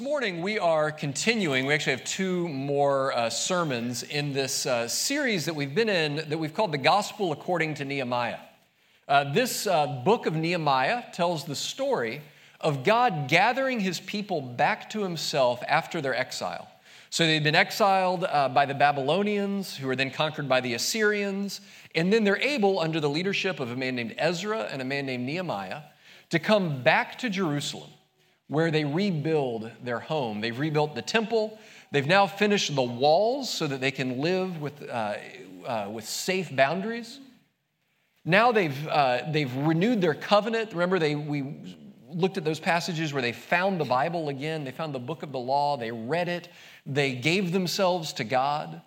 This morning, we are continuing. We actually have two more uh, sermons in this uh, series that we've been in that we've called The Gospel According to Nehemiah. Uh, this uh, book of Nehemiah tells the story of God gathering his people back to himself after their exile. So they've been exiled uh, by the Babylonians, who were then conquered by the Assyrians, and then they're able, under the leadership of a man named Ezra and a man named Nehemiah, to come back to Jerusalem where they rebuild their home. They've rebuilt the temple. They've now finished the walls so that they can live with, uh, uh, with safe boundaries. Now they've, uh, they've renewed their covenant. Remember, they, we looked at those passages where they found the Bible again. They found the book of the law. They read it. They gave themselves to God.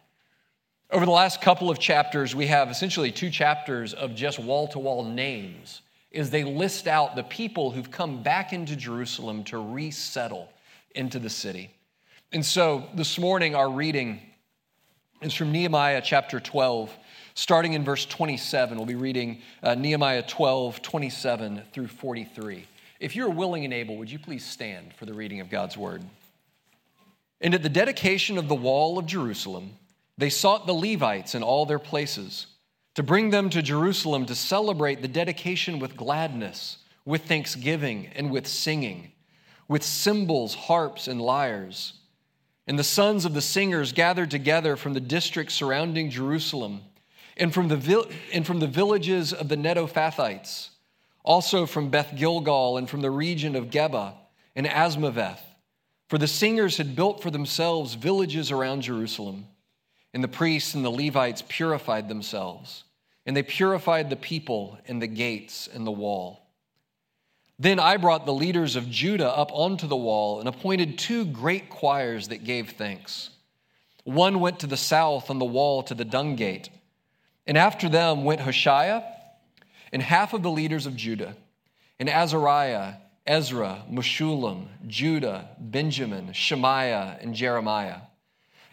Over the last couple of chapters, we have essentially two chapters of just wall to wall names is they list out the people who've come back into Jerusalem to resettle into the city. And so this morning, our reading is from Nehemiah chapter 12, starting in verse 27. We'll be reading uh, Nehemiah 12, 27 through 43. If you're willing and able, would you please stand for the reading of God's word? And at the dedication of the wall of Jerusalem, they sought the Levites in all their places to bring them to Jerusalem to celebrate the dedication with gladness, with thanksgiving, and with singing, with cymbals, harps, and lyres. And the sons of the singers gathered together from the districts surrounding Jerusalem and from the, and from the villages of the Netophathites, also from Beth Gilgal and from the region of Geba and Azmaveth. For the singers had built for themselves villages around Jerusalem. And the priests and the Levites purified themselves, and they purified the people and the gates and the wall. Then I brought the leaders of Judah up onto the wall and appointed two great choirs that gave thanks. One went to the south on the wall to the dung gate, and after them went Hoshea and half of the leaders of Judah, and Azariah, Ezra, Meshullam, Judah, Benjamin, Shemaiah, and Jeremiah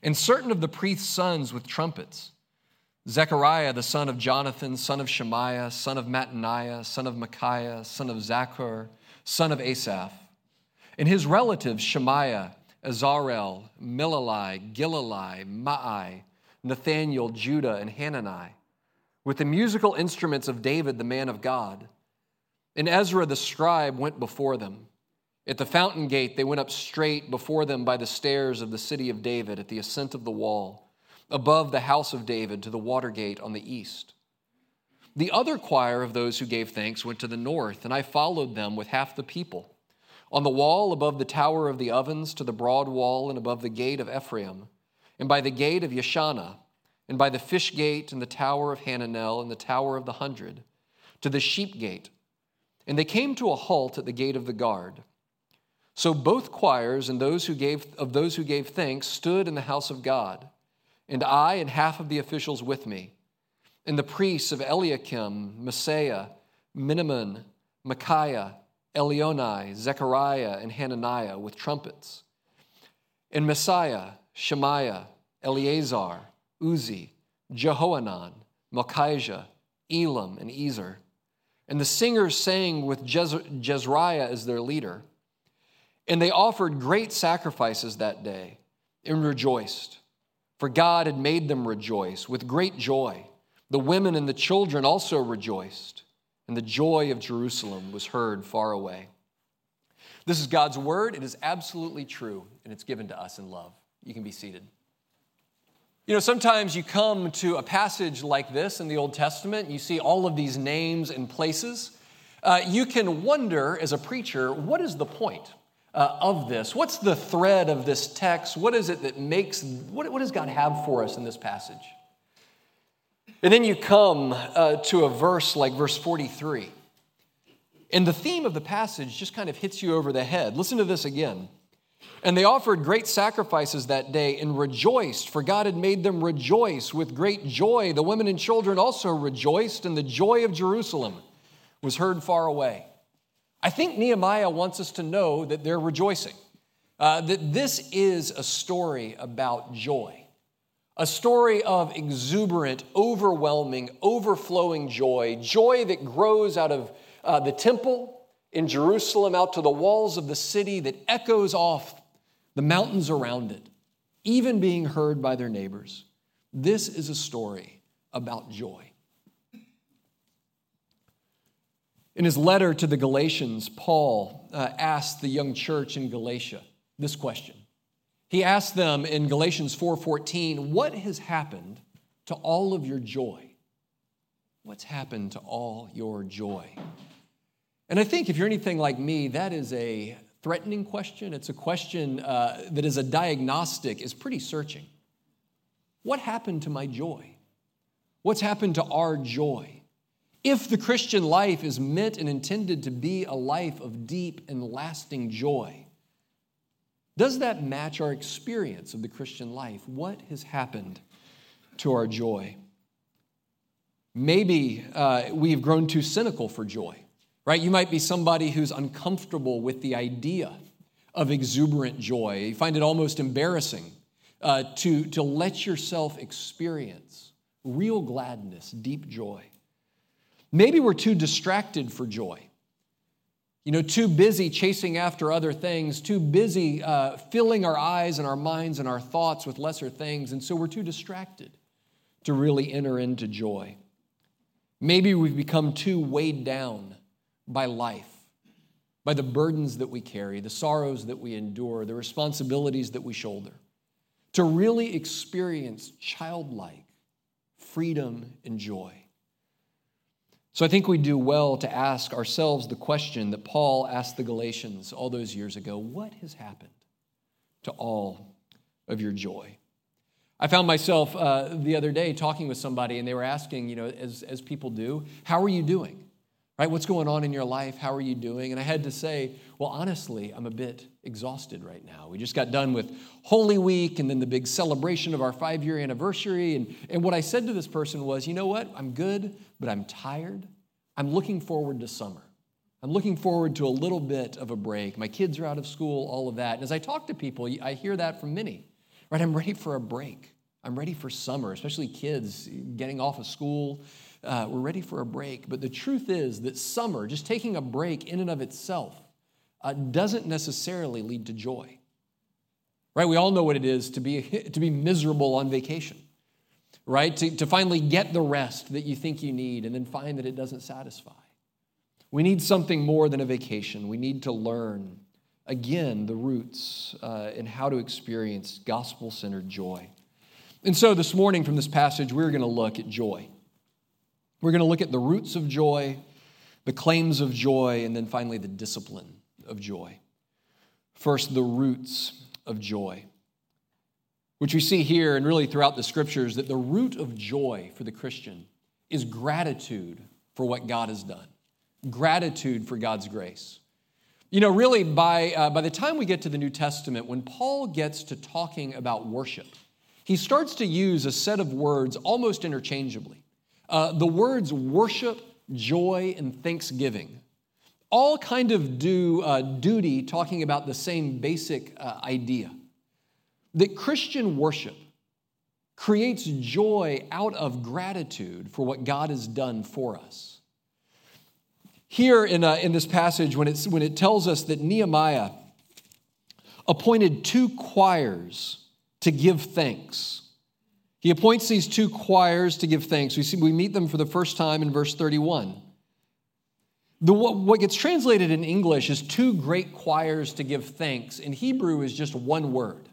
and certain of the priest's sons with trumpets Zechariah, the son of Jonathan, son of Shemaiah, son of Mattaniah, son of Micaiah, son of Zaccur, son of Asaph, and his relatives Shemaiah, Azarel, Milalai, Gilalai, Maai, Nathaniel, Judah, and Hanani, with the musical instruments of David, the man of God. And Ezra the scribe went before them. At the fountain gate, they went up straight before them by the stairs of the city of David at the ascent of the wall, above the house of David to the water gate on the east. The other choir of those who gave thanks went to the north, and I followed them with half the people. On the wall above the tower of the ovens to the broad wall and above the gate of Ephraim, and by the gate of Yeshanah, and by the fish gate and the tower of Hananel and the tower of the hundred, to the sheep gate. And they came to a halt at the gate of the guard. So both choirs and those who gave of those who gave thanks stood in the house of God, and I and half of the officials with me, and the priests of Eliakim, Maaseiah, Menahem, Micaiah, Elioenai, Zechariah, and Hananiah with trumpets, and Maaseiah, Shemaiah, Eleazar, Uzzi, Jehohanan, Malchijah, Elam, and Ezer. And the singers sang with Jezrahiah as their leader. And they offered great sacrifices that day and rejoiced, for God had made them rejoice with great joy. The women and the children also rejoiced, and the joy of Jerusalem was heard far away. This is God's word. It is absolutely true, and it's given to us in love. You can be seated. You know, sometimes you come to a passage like this in the Old Testament, you see all of these names and places. Uh, you can wonder as a preacher, what is the point? Uh, of this? What's the thread of this text? What is it that makes, what, what does God have for us in this passage? And then you come uh, to a verse like verse 43, And the theme of the passage just kind of hits you over the head. Listen to this again. And they offered great sacrifices that day and rejoiced, for God had made them rejoice with great joy. The women and children also rejoiced, and the joy of Jerusalem was heard far away. I think Nehemiah wants us to know that they're rejoicing, uh, that this is a story about joy, a story of exuberant, overwhelming, overflowing joy, joy that grows out of uh, the temple in Jerusalem out to the walls of the city that echoes off the mountains around it, even being heard by their neighbors. This is a story about joy. In his letter to the Galatians, Paul uh, asked the young church in Galatia this question. He asked them in Galatians 4:14, "What has happened to all of your joy? What's happened to all your joy?" And I think if you're anything like me, that is a threatening question. It's a question uh, that, as a diagnostic, is pretty searching. What happened to my joy? What's happened to our joy? If the Christian life is meant and intended to be a life of deep and lasting joy, does that match our experience of the Christian life? What has happened to our joy? Maybe uh, we've grown too cynical for joy right? You might be somebody who's uncomfortable with the idea of exuberant joy. You find it almost embarrassing uh, to, to let yourself experience real gladness, deep joy. Maybe we're too distracted for joy. You know, too busy chasing after other things, too busy uh, filling our eyes and our minds and our thoughts with lesser things, and so we're too distracted to really enter into joy. Maybe we've become too weighed down by life, by the burdens that we carry, the sorrows that we endure, the responsibilities that we shoulder, to really experience childlike freedom and joy. So I think we do well to ask ourselves the question that Paul asked the Galatians all those years ago what has happened to all of your joy? I found myself uh, the other day talking with somebody, and they were asking, you know, as, as people do, how are you doing? Right? What's going on in your life? How are you doing? And I had to say, well, honestly, I'm a bit exhausted right now. We just got done with Holy Week and then the big celebration of our five year anniversary. And, and what I said to this person was, you know what? I'm good, but I'm tired. I'm looking forward to summer. I'm looking forward to a little bit of a break. My kids are out of school, all of that. And as I talk to people, I hear that from many. Right? I'm ready for a break. I'm ready for summer, especially kids getting off of school uh, we're ready for a break. But the truth is that summer, just taking a break in and of itself, uh, doesn't necessarily lead to joy. Right? We all know what it is to be, to be miserable on vacation, right? To, to finally get the rest that you think you need and then find that it doesn't satisfy. We need something more than a vacation. We need to learn, again, the roots uh, and how to experience gospel centered joy. And so this morning from this passage, we're going to look at joy. We're going to look at the roots of joy, the claims of joy, and then finally the discipline of joy. First, the roots of joy, which we see here and really throughout the scriptures that the root of joy for the Christian is gratitude for what God has done, gratitude for God's grace. You know, really, by, uh, by the time we get to the New Testament, when Paul gets to talking about worship, he starts to use a set of words almost interchangeably. Uh, the words worship, joy, and thanksgiving all kind of do uh, duty talking about the same basic uh, idea that Christian worship creates joy out of gratitude for what God has done for us. Here in, uh, in this passage, when, it's, when it tells us that Nehemiah appointed two choirs to give thanks, he appoints these two choirs to give thanks. We, see, we meet them for the first time in verse 31. The, what gets translated in English is two great choirs to give thanks. In Hebrew is just one word.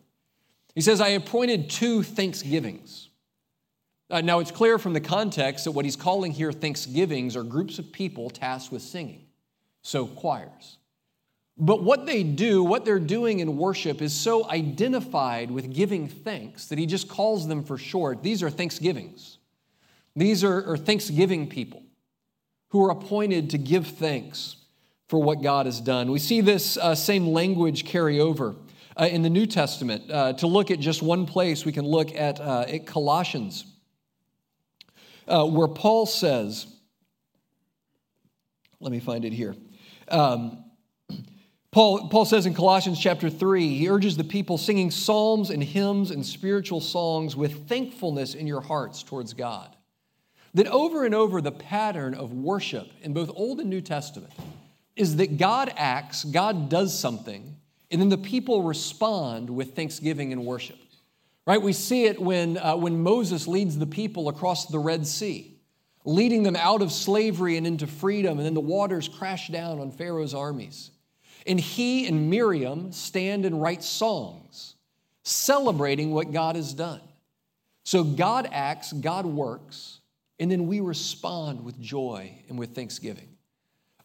He says, I appointed two thanksgivings. Uh, now, it's clear from the context that what he's calling here thanksgivings are groups of people tasked with singing. So, choirs. But what they do, what they're doing in worship, is so identified with giving thanks that he just calls them for short. These are thanksgivings. These are, are thanksgiving people who are appointed to give thanks for what God has done. We see this uh, same language carry over uh, in the New Testament. Uh, to look at just one place, we can look at, uh, at Colossians, uh, where Paul says, let me find it here. Um, Paul, Paul says in Colossians chapter 3, he urges the people singing psalms and hymns and spiritual songs with thankfulness in your hearts towards God. That over and over, the pattern of worship in both Old and New Testament is that God acts, God does something, and then the people respond with thanksgiving and worship. Right? We see it when, uh, when Moses leads the people across the Red Sea, leading them out of slavery and into freedom, and then the waters crash down on Pharaoh's armies. And he and Miriam stand and write songs celebrating what God has done. So God acts, God works, and then we respond with joy and with thanksgiving.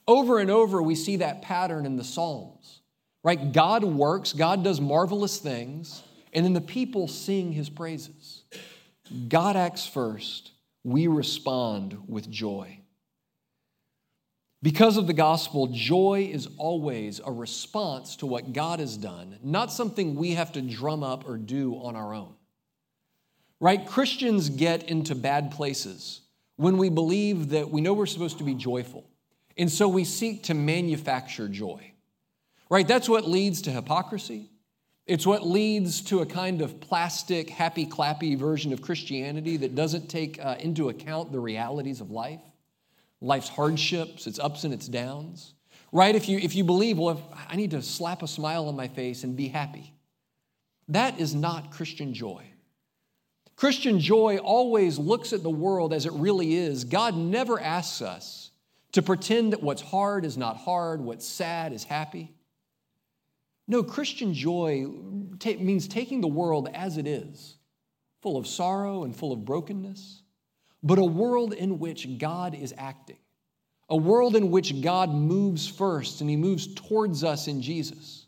Over and over, we see that pattern in the Psalms right? God works, God does marvelous things, and then the people sing his praises. God acts first, we respond with joy. Because of the gospel, joy is always a response to what God has done, not something we have to drum up or do on our own. Right? Christians get into bad places when we believe that we know we're supposed to be joyful, and so we seek to manufacture joy right? That's what leads to hypocrisy. It's what leads to a kind of plastic, happy clappy version of Christianity that doesn't take uh, into account the realities of life, life's hardships, its ups and its downs. Right? If you, if you believe, well, I need to slap a smile on my face and be happy, that is not Christian joy. Christian joy always looks at the world as it really is. God never asks us to pretend that what's hard is not hard, what's sad is happy. No, Christian joy means taking the world as it is, full of sorrow and full of brokenness, but a world in which God is acting, a world in which God moves first and he moves towards us in Jesus.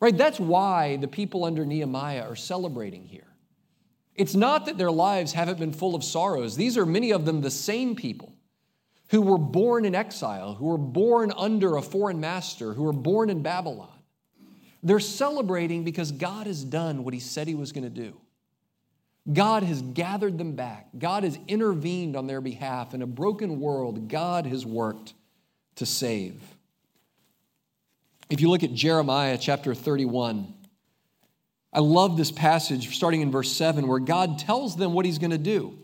Right? That's why the people under Nehemiah are celebrating here. It's not that their lives haven't been full of sorrows. These are many of them the same people who were born in exile, who were born under a foreign master, who were born in Babylon. They're celebrating because God has done what He said He was going to do. God has gathered them back. God has intervened on their behalf. In a broken world, God has worked to save. If you look at Jeremiah chapter 31, I love this passage starting in verse 7 where God tells them what He's going to do.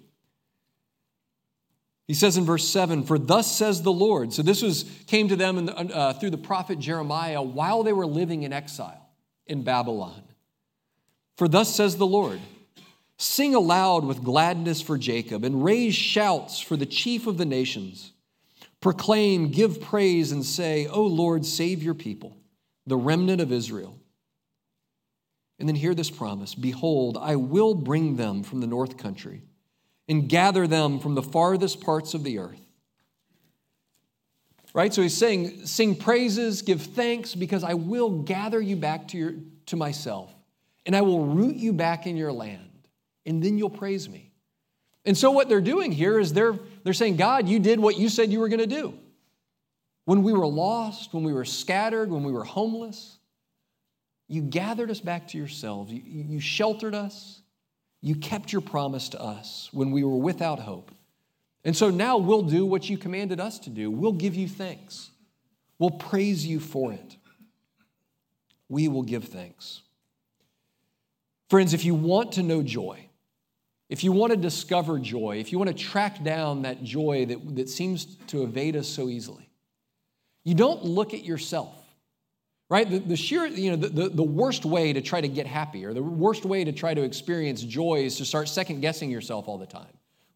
He says in verse 7, For thus says the Lord. So this was, came to them the, uh, through the prophet Jeremiah while they were living in exile in Babylon. For thus says the Lord Sing aloud with gladness for Jacob, and raise shouts for the chief of the nations. Proclaim, give praise, and say, O Lord, save your people, the remnant of Israel. And then hear this promise Behold, I will bring them from the north country and gather them from the farthest parts of the earth. Right? So he's saying, sing praises, give thanks, because I will gather you back to, your, to myself, and I will root you back in your land, and then you'll praise me. And so what they're doing here is they're, they're saying, God, you did what you said you were going to do. When we were lost, when we were scattered, when we were homeless, you gathered us back to yourselves. You, you sheltered us. You kept your promise to us when we were without hope. And so now we'll do what you commanded us to do. We'll give you thanks. We'll praise you for it. We will give thanks. Friends, if you want to know joy, if you want to discover joy, if you want to track down that joy that, that seems to evade us so easily, you don't look at yourself right? The, the sheer you know the, the, the, worst way to try to get happy or the worst way to try to experience joy is to start second guessing yourself all the time.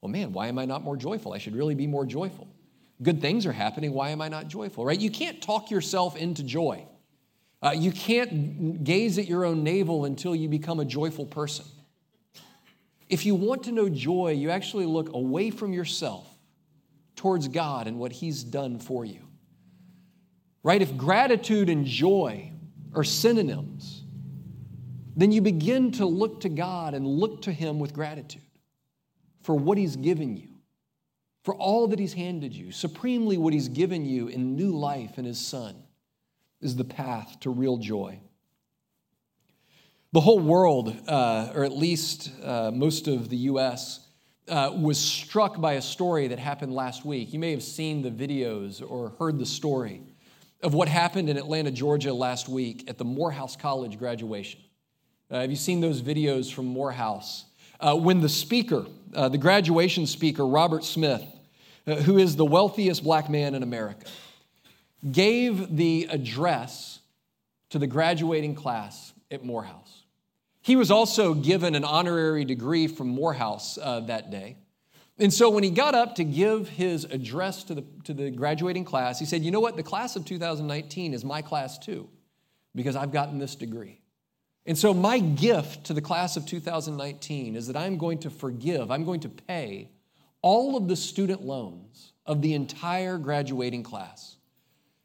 Well man why am i not more joyful? I should really be more joyful. Good things are happening. Why am i not joyful right? You can't talk yourself into joy. Uh, you can't gaze at your own navel until you become a joyful person if you want to know joy you actually look away from yourself towards god and what he's done for you right? If gratitude and joy are synonyms, then you begin to look to God and look to Him with gratitude for what He's given you, for all that He's handed you, supremely what He's given you in new life in His Son, is the path to real joy. The whole world, uh, or at least uh, most of the U.S., uh, was struck by a story that happened last week. You may have seen the videos or heard the story of what happened in Atlanta, Georgia last week at the Morehouse College graduation. Uh, have you seen those videos from Morehouse? Uh, when the speaker, uh, the graduation speaker, Robert Smith, who is the wealthiest black man in America, gave the address to the graduating class at Morehouse. He was also given an honorary degree from Morehouse uh, that day. And so when he got up to give his address to the, to the graduating class, he said, You know what? The class of 2019 is my class too, because I've gotten this degree. And so my gift to the class of 2019 is that I'm going to forgive, I'm going to pay all of the student loans of the entire graduating class,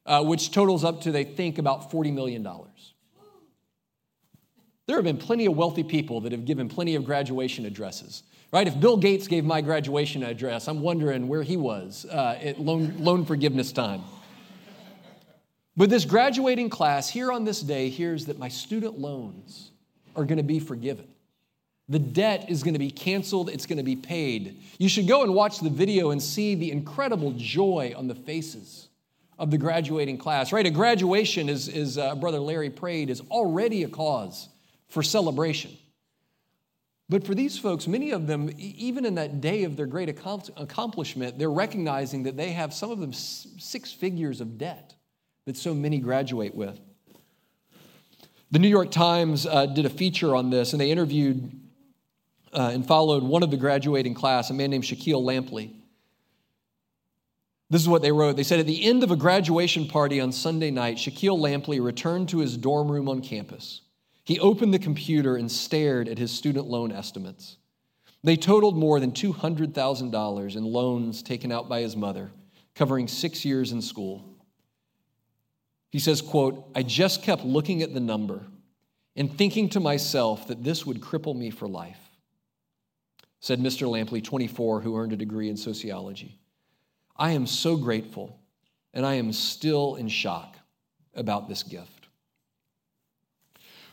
uh, which totals up to, they think, about $40 million. There have been plenty of wealthy people that have given plenty of graduation addresses, right? If Bill Gates gave my graduation address, I'm wondering where he was uh, at loan, loan forgiveness time. But this graduating class here on this day hears that my student loans are going to be forgiven. The debt is going to be canceled, it's going to be paid. You should go and watch the video and see the incredible joy on the faces of the graduating class, right? A graduation, as, as uh, Brother Larry prayed, is already a cause for celebration. But for these folks, many of them, even in that day of their great accomplishment, they're recognizing that they have some of them six figures of debt that so many graduate with. The New York Times uh, did a feature on this, and they interviewed uh, and followed one of the graduating class, a man named Shaquille Lampley. This is what they wrote. They said, At the end of a graduation party on Sunday night, Shaquille Lampley returned to his dorm room on campus. He opened the computer and stared at his student loan estimates. They totaled more than $200,000 in loans taken out by his mother, covering six years in school. He says, quote, I just kept looking at the number and thinking to myself that this would cripple me for life, said Mr. Lampley, 24, who earned a degree in sociology. I am so grateful, and I am still in shock about this gift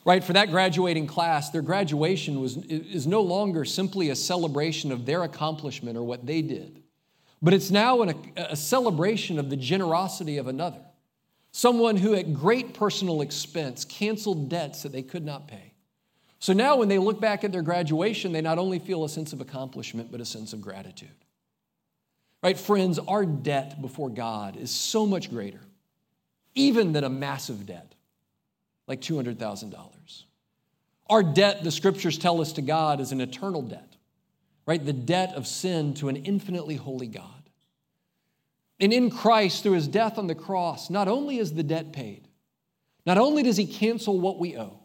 right? For that graduating class, their graduation was, is no longer simply a celebration of their accomplishment or what they did, but it's now an, a celebration of the generosity of another. Someone who, at great personal expense, canceled debts that they could not pay. So now, when they look back at their graduation, they not only feel a sense of accomplishment, but a sense of gratitude. Right, friends, our debt before God is so much greater, even than a massive debt like $200,000. Our debt, the scriptures tell us to God, is an eternal debt, right? The debt of sin to an infinitely holy God. And in Christ, through his death on the cross, not only is the debt paid, not only does he cancel what we owe,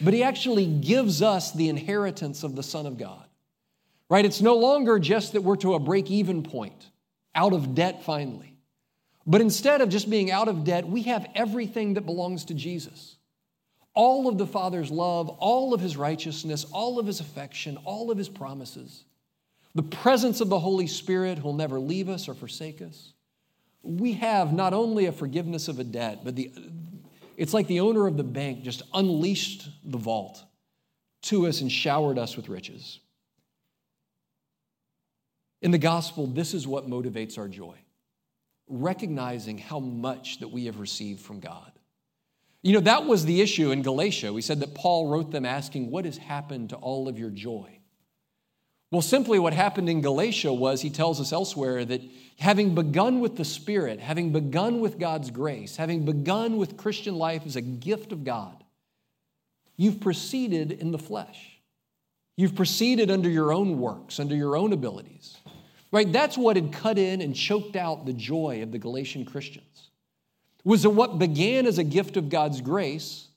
but he actually gives us the inheritance of the Son of God. Right? It's no longer just that we're to a break even point, out of debt finally. But instead of just being out of debt, we have everything that belongs to Jesus all of the Father's love, all of his righteousness, all of his affection, all of his promises, the presence of the Holy Spirit who'll never leave us or forsake us. We have not only a forgiveness of a debt, but the, it's like the owner of the bank just unleashed the vault to us and showered us with riches. In the gospel, this is what motivates our joy recognizing how much that we have received from God. You know, that was the issue in Galatia. We said that Paul wrote them asking, What has happened to all of your joy? Well, simply what happened in Galatia was, he tells us elsewhere, that having begun with the Spirit, having begun with God's grace, having begun with Christian life as a gift of God, you've proceeded in the flesh. You've proceeded under your own works, under your own abilities. Right? That's what had cut in and choked out the joy of the Galatian Christians was what began as a gift of God's grace,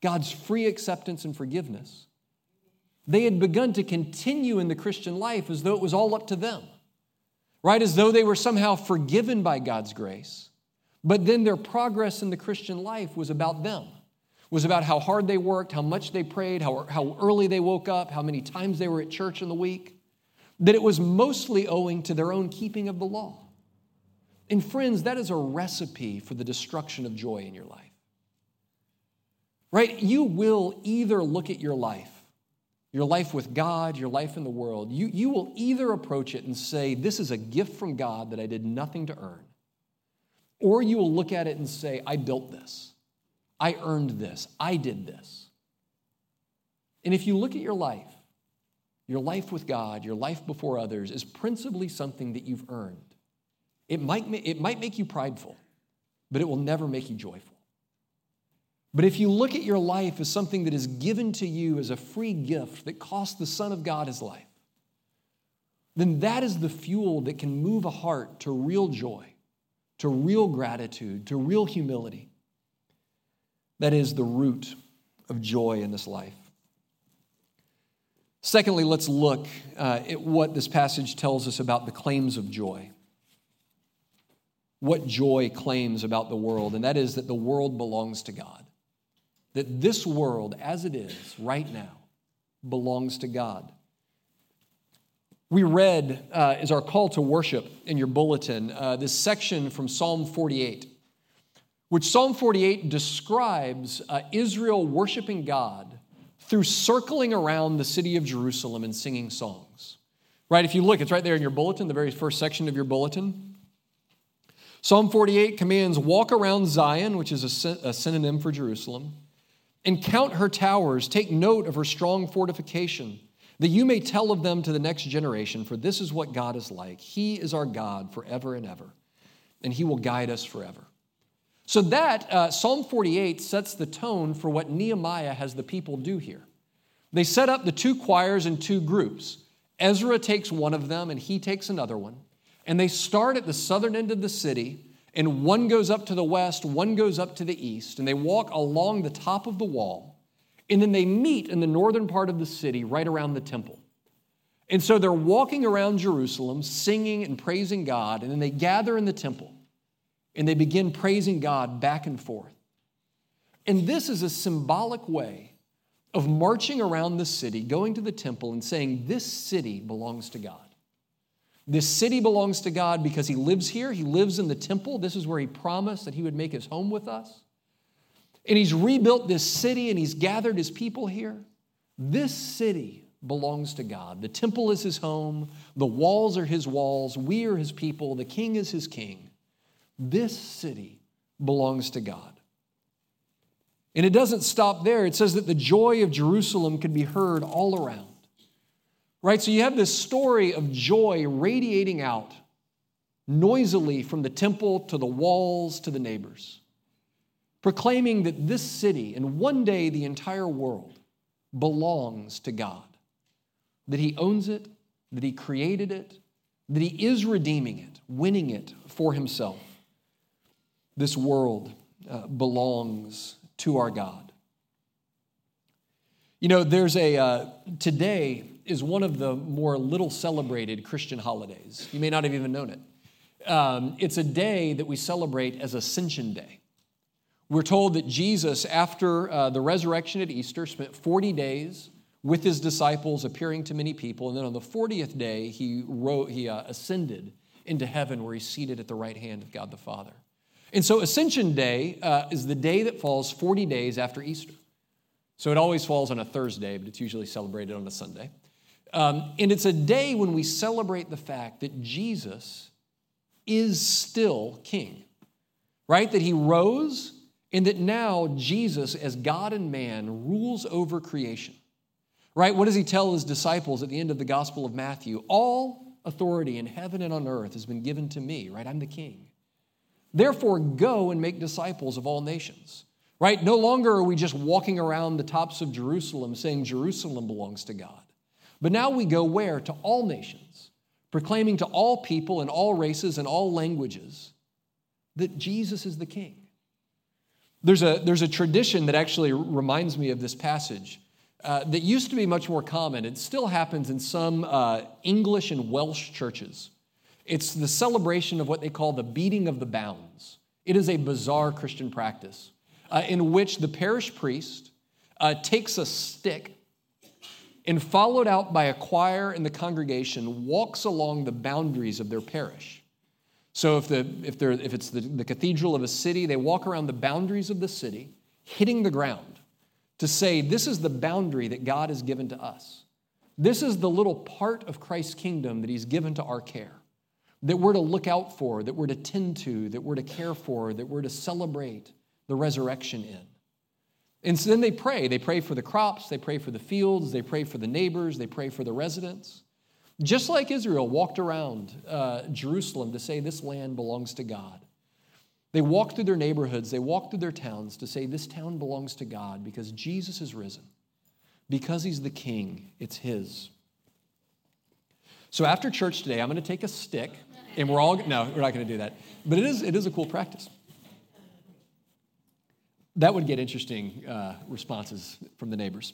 God's free acceptance and forgiveness, they had begun to continue in the Christian life as though it was all up to them, right? As though they were somehow forgiven by God's grace. But then their progress in the Christian life was about them, was about how hard they worked, how much they prayed, how, how early they woke up, how many times they were at church in the week. that it was mostly owing to their own keeping of the law. And friends, that is a recipe for the destruction of joy in your life. Right? You will either look at your life, your life with God, your life in the world, you, you will either approach it and say, This is a gift from God that I did nothing to earn. Or you will look at it and say, I built this. I earned this. I did this. And if you look at your life, your life with God, your life before others, is principally something that you've earned. It might, it might make you prideful, but it will never make you joyful. But if you look at your life as something that is given to you as a free gift that cost the Son of God his life, then that is the fuel that can move a heart to real joy, to real gratitude, to real humility. That is the root of joy in this life. Secondly, let's look uh, at what this passage tells us about the claims of joy. What joy claims about the world, and that is that the world belongs to God. That this world, as it is right now, belongs to God. We read uh, as our call to worship in your bulletin uh, this section from Psalm 48, which Psalm 48 describes uh, Israel worshiping God through circling around the city of Jerusalem and singing songs. Right? If you look, it's right there in your bulletin, the very first section of your bulletin. Psalm 48 commands walk around Zion, which is a, synonym for Jerusalem, and count her towers. Take note of her strong fortification, that you may tell of them to the next generation, for this is what God is like. He is our God forever and ever, and he will guide us forever. So that uh, Psalm 48 sets the tone for what Nehemiah has the people do here. They set up the two choirs in two groups. Ezra takes one of them and he takes another one. And they start at the southern end of the city, and one goes up to the west, one goes up to the east, and they walk along the top of the wall. And then they meet in the northern part of the city, right around the temple. And so they're walking around Jerusalem, singing and praising God, and then they gather in the temple and they begin praising God back and forth. And this is a symbolic way of marching around the city, going to the temple, and saying, This city belongs to God. This city belongs to God because He lives here. He lives in the temple. This is where He promised that He would make His home with us. And He's rebuilt this city and He's gathered His people here. This city belongs to God. The temple is His home, the walls are His walls, we are His people, the King is His King. This city belongs to God. And it doesn't stop there. It says that the joy of Jerusalem could be heard all around. Right? So you have this story of joy radiating out noisily from the temple to the walls to the neighbors, proclaiming that this city and one day the entire world belongs to God, that He owns it, that He created it, that He is redeeming it, winning it for Himself. This world uh, belongs to our God. You know, there's a, uh, today is one of the more little celebrated Christian holidays. You may not have even known it. Um, it's a day that we celebrate as Ascension Day. We're told that Jesus, after uh, the resurrection at Easter, spent 40 days with his disciples, appearing to many people, and then on the 40th day, he, wrote, he uh, ascended into heaven where he's seated at the right hand of God the Father. And so Ascension Day uh, is the day that falls 40 days after Easter. So it always falls on a Thursday, but it's usually celebrated on a Sunday. Um, and it's a day when we celebrate the fact that Jesus is still king, right? That he rose and that now Jesus, as God and man, rules over creation, right? What does he tell his disciples at the end of the Gospel of Matthew? All authority in heaven and on earth has been given to me, right? I'm the king. Therefore, go and make disciples of all nations. Right? No longer are we just walking around the tops of Jerusalem saying Jerusalem belongs to God. But now we go where? To all nations, proclaiming to all people and all races and all languages that Jesus is the King. There's a, there's a tradition that actually reminds me of this passage uh, that used to be much more common. It still happens in some uh, English and Welsh churches. It's the celebration of what they call the beating of the bounds. It is a bizarre Christian practice uh, in which the parish priest uh, takes a stick and followed out by a choir in the congregation walks along the boundaries of their parish. So if, the, if, if it's the, the cathedral of a city, they walk around the boundaries of the city, hitting the ground to say, This is the boundary that God has given to us. This is the little part of Christ's kingdom that He's given to our care, that we're to look out for, that we're to tend to, that we're to care for, that we're to celebrate the resurrection in. And so then they pray. They pray for the crops, they pray for the fields, they pray for the neighbors, they pray for the residents. Just like Israel walked around uh, Jerusalem to say, This land belongs to God. They walked through their neighborhoods, they walked through their towns to say, This town belongs to God because Jesus is risen. Because he's the king, it's his. So after church today, I'm going to take a stick, and we're all, no, we're not going to do that. But it is, it is a cool practice. That would get interesting uh, responses from the neighbors.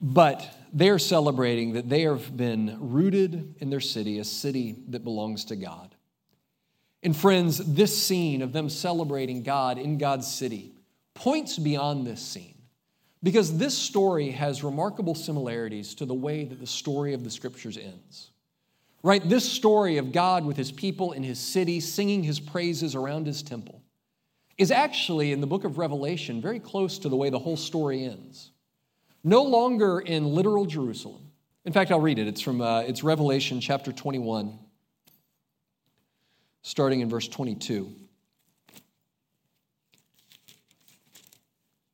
But they are celebrating that they have been rooted in their city, a city that belongs to God. And friends, this scene of them celebrating God in God's city points beyond this scene because this story has remarkable similarities to the way that the story of the scriptures ends. Right? This story of God with his people in his city, singing his praises around his temple is actually in the book of Revelation very close to the way the whole story ends. No longer in literal Jerusalem. In fact, I'll read it. It's from uh, it's Revelation chapter 21, starting in verse 22.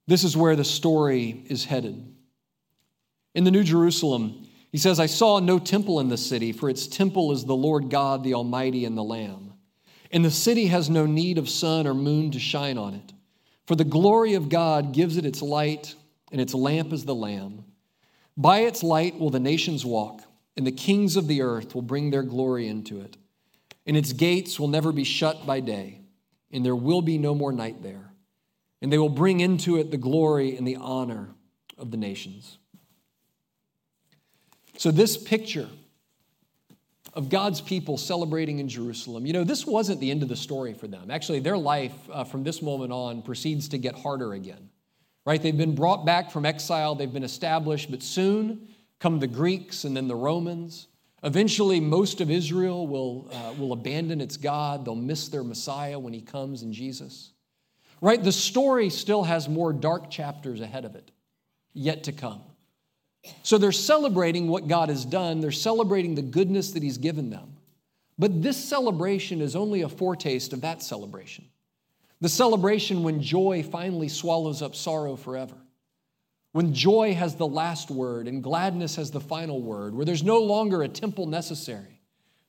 This is where the story is headed. In the New Jerusalem, he says, I saw no temple in the city, for its temple is the Lord God, the Almighty, and the Lamb. And the city has no need of sun or moon to shine on it, for the glory of God gives it its light, and its lamp is the Lamb. By its light will the nations walk, and the kings of the earth will bring their glory into it. And its gates will never be shut by day, and there will be no more night there. And they will bring into it the glory and the honor of the nations. So, this picture of God's people celebrating in Jerusalem. You know, this wasn't the end of the story for them. Actually, their life uh, from this moment on proceeds to get harder again. Right? They've been brought back from exile, they've been established, but soon come the Greeks and then the Romans. Eventually, most of Israel will, uh, will abandon its God. They'll miss their Messiah when he comes in Jesus. Right? The story still has more dark chapters ahead of it, yet to come. So they're celebrating what God has done, they're celebrating the goodness that He's given them. But this celebration is only a foretaste of that celebration. The celebration when joy finally swallows up sorrow forever. When joy has the last word and gladness has the final word, where there's no longer a temple necessary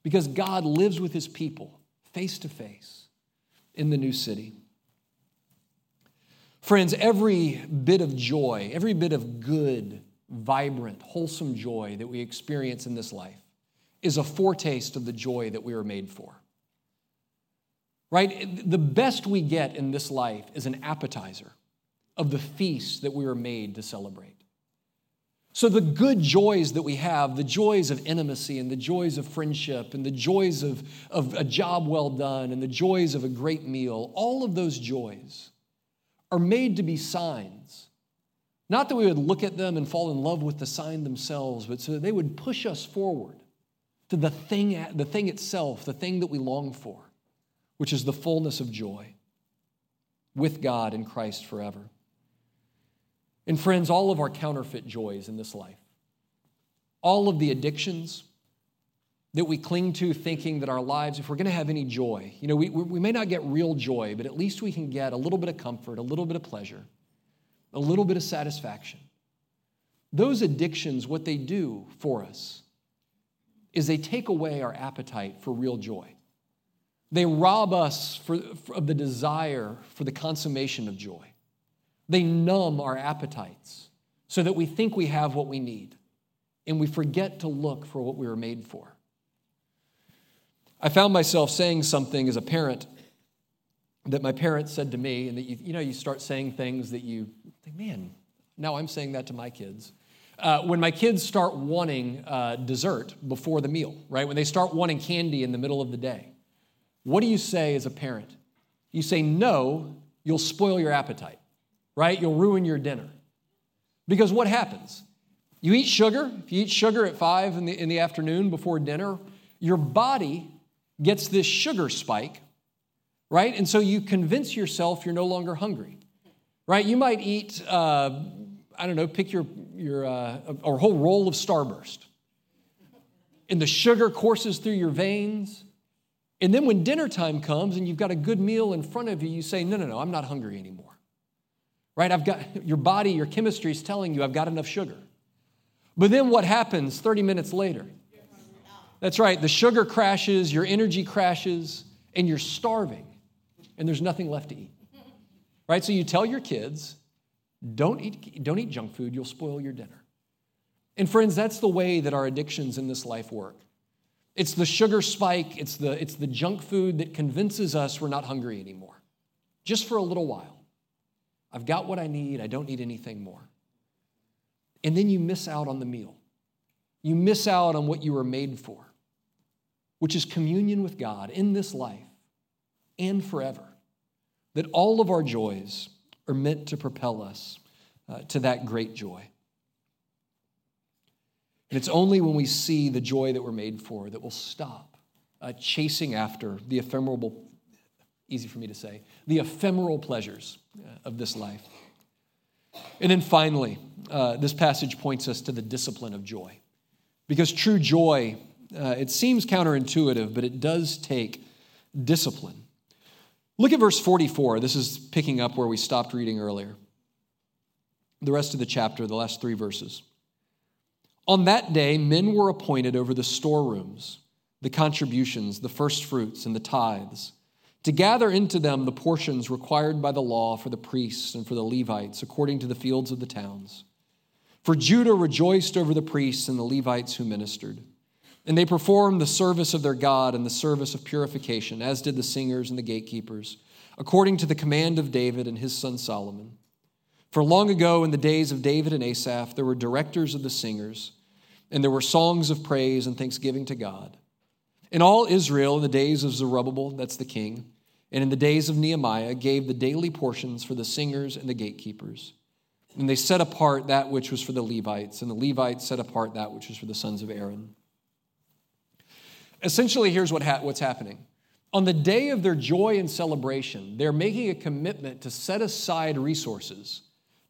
because God lives with his people face to face in the new city. Friends, every bit of joy, every bit of good vibrant, wholesome joy that we experience in this life is a foretaste of the joy that we were made for. Right? The best we get in this life is an appetizer of the feast that we were made to celebrate. So, the good joys that we have, the joys of intimacy and the joys of friendship and the joys of, of a job well done and the joys of a great meal, all of those joys are made to be signs not that we would look at them and fall in love with the sign themselves, but so that they would push us forward to the thing, the thing itself, the thing that we long for, which is the fullness of joy with God in Christ forever. And friends, all of our counterfeit joys in this life, all of the addictions that we cling to thinking that our lives, if we're going to have any joy, you know, we, we may not get real joy, but at least we can get a little bit of comfort, a little bit of pleasure a little bit of satisfaction. Those addictions, what they do for us is they take away our appetite for real joy. They rob us for, for, of the desire for the consummation of joy. They numb our appetites so that we think we have what we need and we forget to look for what we were made for. I found myself saying something as a parent that my parents said to me, and that you, you know, you start saying things that you think, man, now I'm saying that to my kids. Uh, when my kids start wanting uh, dessert before the meal, right? When they start wanting candy in the middle of the day, what do you say as a parent? You say, no, you'll spoil your appetite, right? You'll ruin your dinner. Because what happens? You eat sugar, if you eat sugar at five in the, in the afternoon before dinner, your body gets this sugar spike, right? And so you convince yourself you're no longer hungry, right? You might eat, uh, I don't know, pick your, your uh, a whole roll of Starburst. And the sugar courses through your veins. And then when dinner time comes and you've got a good meal in front of you, you say, No, no, no, I'm not hungry anymore. Right? I've got your body, your chemistry is telling you I've got enough sugar. But then what happens 30 minutes later? That's right, the sugar crashes, your energy crashes, and you're starving, and there's nothing left to eat. Right? So you tell your kids, don't eat, don't eat junk food, you'll spoil your dinner. And friends, that's the way that our addictions in this life work. It's the sugar spike, it's the, it's the junk food that convinces us we're not hungry anymore, just for a little while. I've got what I need, I don't need anything more. And then you miss out on the meal. You miss out on what you were made for, which is communion with God in this life and forever. That all of our joys are meant to propel us uh, to that great joy. And it's only when we see the joy that we're made for that we'll stop uh, chasing after the ephemeral, easy for me to say, the ephemeral pleasures uh, of this life. And then finally, uh, this passage points us to the discipline of joy. Because true joy, uh, it seems counterintuitive, but it does take discipline. Look at verse 44. This is picking up where we stopped reading earlier. The rest of the chapter, the last three verses. On that day, men were appointed over the storerooms, the contributions, the first fruits, and the tithes, to gather into them the portions required by the law for the priests and for the Levites, according to the fields of the towns. For Judah rejoiced over the priests and the Levites who ministered. And they performed the service of their God and the service of purification, as did the singers and the gatekeepers, according to the command of David and his son Solomon. For long ago, in the days of David and Asaph, there were directors of the singers and there were songs of praise and thanksgiving to God. In all Israel, in the days of Zerubbabel, that's the king, and in the days of Nehemiah, gave the daily portions for the singers and the gatekeepers. And they set apart that which was for the Levites, and the Levites set apart that which was for the sons of Aaron. Essentially, here's what ha- what's happening. On the day of their joy and celebration, they're making a commitment to set aside resources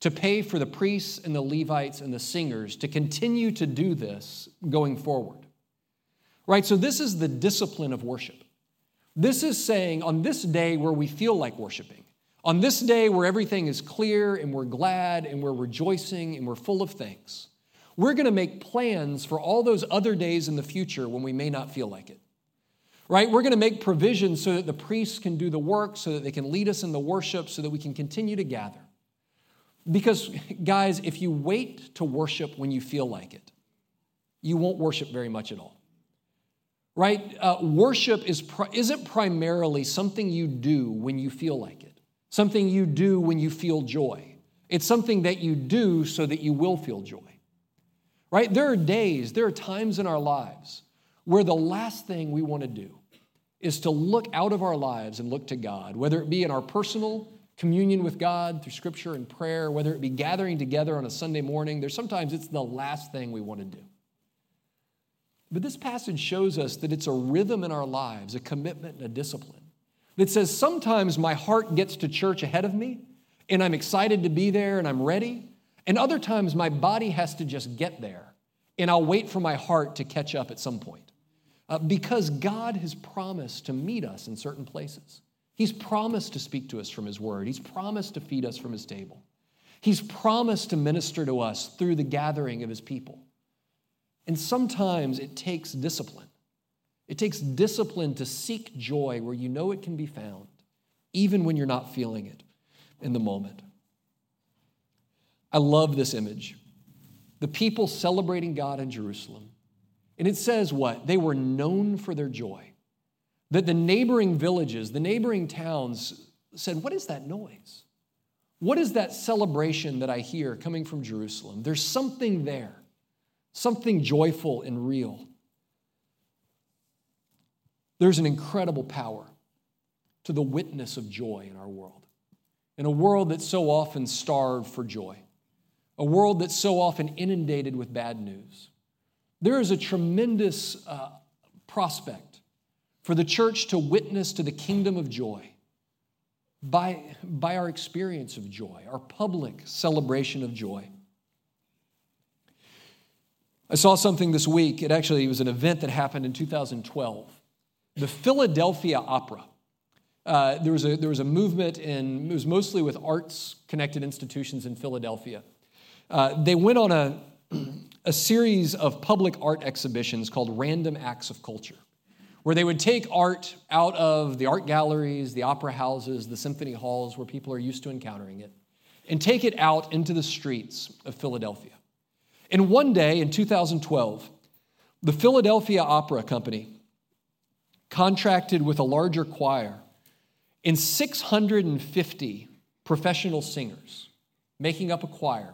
to pay for the priests and the Levites and the singers to continue to do this going forward. Right? So, this is the discipline of worship. This is saying on this day where we feel like worshiping, on this day where everything is clear and we're glad and we're rejoicing and we're full of thanks, we're going to make plans for all those other days in the future when we may not feel like it. Right? We're going to make provisions so that the priests can do the work, so that they can lead us in the worship, so that we can continue to gather. Because, guys, if you wait to worship when you feel like it, you won't worship very much at all. Right? Uh, worship is isn't primarily something you do when you feel like it, something you do when you feel joy. It's something that you do so that you will feel joy. Right? There are days, there are times in our lives where the last thing we want to do is to look out of our lives and look to God, whether it be in our personal communion with God through scripture and prayer, whether it be gathering together on a Sunday morning, there's sometimes it's the last thing we want to do. But this passage shows us that it's a rhythm in our lives, a commitment and a discipline that says sometimes my heart gets to church ahead of me and I'm excited to be there and I'm ready. And other times my body has to just get there and I'll wait for my heart to catch up at some point. Uh, because God has promised to meet us in certain places. He's promised to speak to us from His Word, He's promised to feed us from His table. He's promised to minister to us through the gathering of His people. And sometimes it takes discipline. It takes discipline to seek joy where you know it can be found, even when you're not feeling it in the moment. I love this image. The people celebrating God in Jerusalem. And it says what? They were known for their joy that the neighboring villages, the neighboring towns said, What is that noise? What is that celebration that I hear coming from Jerusalem? There's something there, something joyful and real. There's an incredible power to the witness of joy in our world, in a world that's so often starved for joy, a world that's so often inundated with bad news. There is a tremendous uh, prospect for the church to witness to the kingdom of joy by, by our experience of joy, our public celebration of joy. I saw something this week. It actually was an event that happened in 2012. The Philadelphia Opera. Uh, there, was a, there was a movement, in, it was mostly with arts connected institutions in Philadelphia. Uh, they went on a, a series of public art exhibitions called Random Acts of Culture, where they would take art out of the art galleries, the opera houses, the symphony halls, where people are used to encountering it, and take it out into the streets of Philadelphia. And one day in 2012, the Philadelphia Opera Company contracted with a larger choir and 650 professional singers making up a choir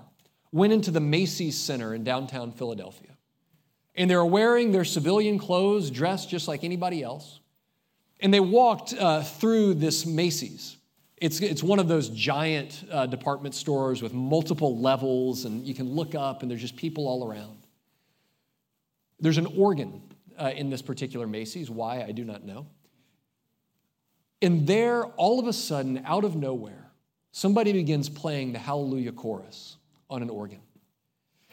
went into the Macy's Center in downtown Philadelphia. And they were wearing their civilian clothes, dressed just like anybody else. And they walked uh, through this Macy's. It's, it's one of those giant uh, department stores with multiple levels, and you can look up, and there's just people all around. There's an organ uh, in this particular Macy's. Why, I do not know. And there, all of a sudden, out of nowhere, somebody begins playing the Hallelujah chorus on an organ.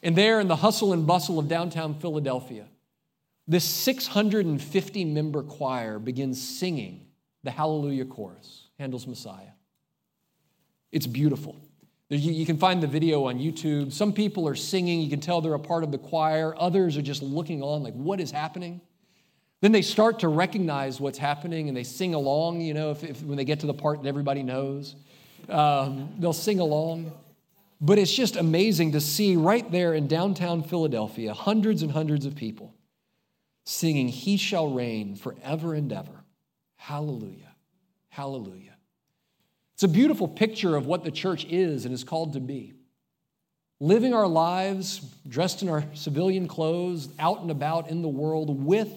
And there, in the hustle and bustle of downtown Philadelphia, this 650 member choir begins singing the Hallelujah chorus, Handel's Messiah. It's beautiful. You can find the video on YouTube. Some people are singing, you can tell they're a part of the choir. Others are just looking on, like, what is happening? Then they start to recognize what's happening and they sing along, you know, if, if when they get to the part that everybody knows, um, they'll sing along. But it's just amazing to see right there in downtown Philadelphia hundreds and hundreds of people singing, He shall reign forever and ever. Hallelujah. Hallelujah. It's a beautiful picture of what the church is and is called to be. Living our lives dressed in our civilian clothes, out and about in the world with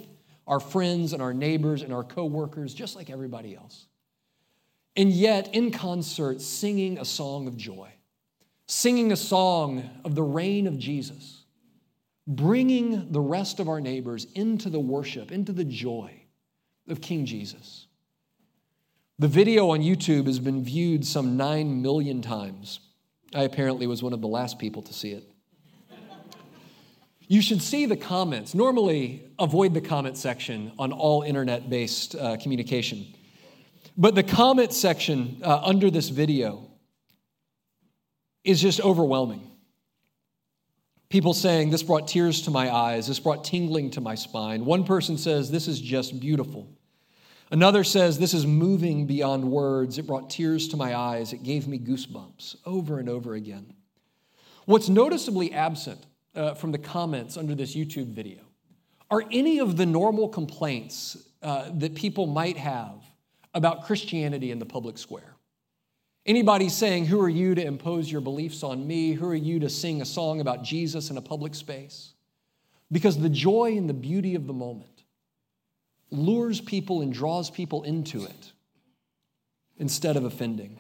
our friends and our neighbors and our coworkers, just like everybody else. And yet, in concert, singing a song of joy, singing a song of the reign of Jesus, bringing the rest of our neighbors into the worship, into the joy of King Jesus. The video on YouTube has been viewed some 9 million times. I apparently was one of the last people to see it. You should see the comments. Normally, avoid the comment section on all internet based uh, communication. But the comment section uh, under this video is just overwhelming. People saying, This brought tears to my eyes, this brought tingling to my spine. One person says, This is just beautiful. Another says, This is moving beyond words. It brought tears to my eyes. It gave me goosebumps over and over again. What's noticeably absent uh, from the comments under this YouTube video are any of the normal complaints uh, that people might have about Christianity in the public square. Anybody saying, Who are you to impose your beliefs on me? Who are you to sing a song about Jesus in a public space? Because the joy and the beauty of the moment lures people and draws people into it instead of offending.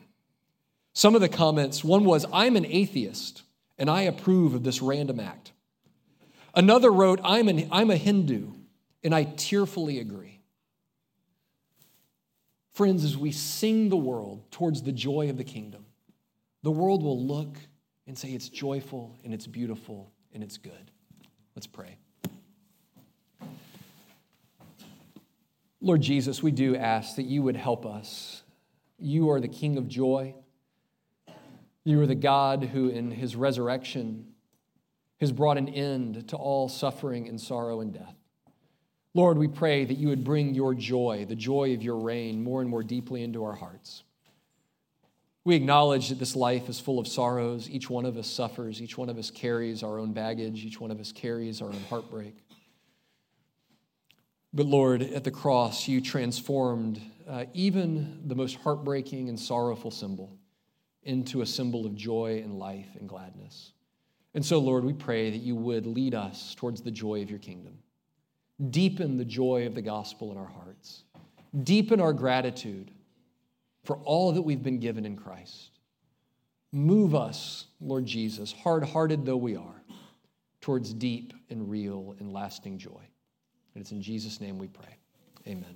Some of the comments one was, I'm an atheist and I approve of this random act. Another wrote, I'm, an, I'm a Hindu and I tearfully agree. Friends, as we sing the world towards the joy of the kingdom, the world will look and say it's joyful and it's beautiful and it's good. Let's pray. Lord Jesus, we do ask that you would help us. You are the King of joy. You are the God who, in his resurrection, has brought an end to all suffering and sorrow and death. Lord, we pray that you would bring your joy, the joy of your reign, more and more deeply into our hearts. We acknowledge that this life is full of sorrows. Each one of us suffers. Each one of us carries our own baggage. Each one of us carries our own heartbreak. But Lord, at the cross, you transformed uh, even the most heartbreaking and sorrowful symbol into a symbol of joy and life and gladness. And so, Lord, we pray that you would lead us towards the joy of your kingdom. Deepen the joy of the gospel in our hearts. Deepen our gratitude for all that we've been given in Christ. Move us, Lord Jesus, hard hearted though we are, towards deep and real and lasting joy. And it's in Jesus' name we pray. Amen.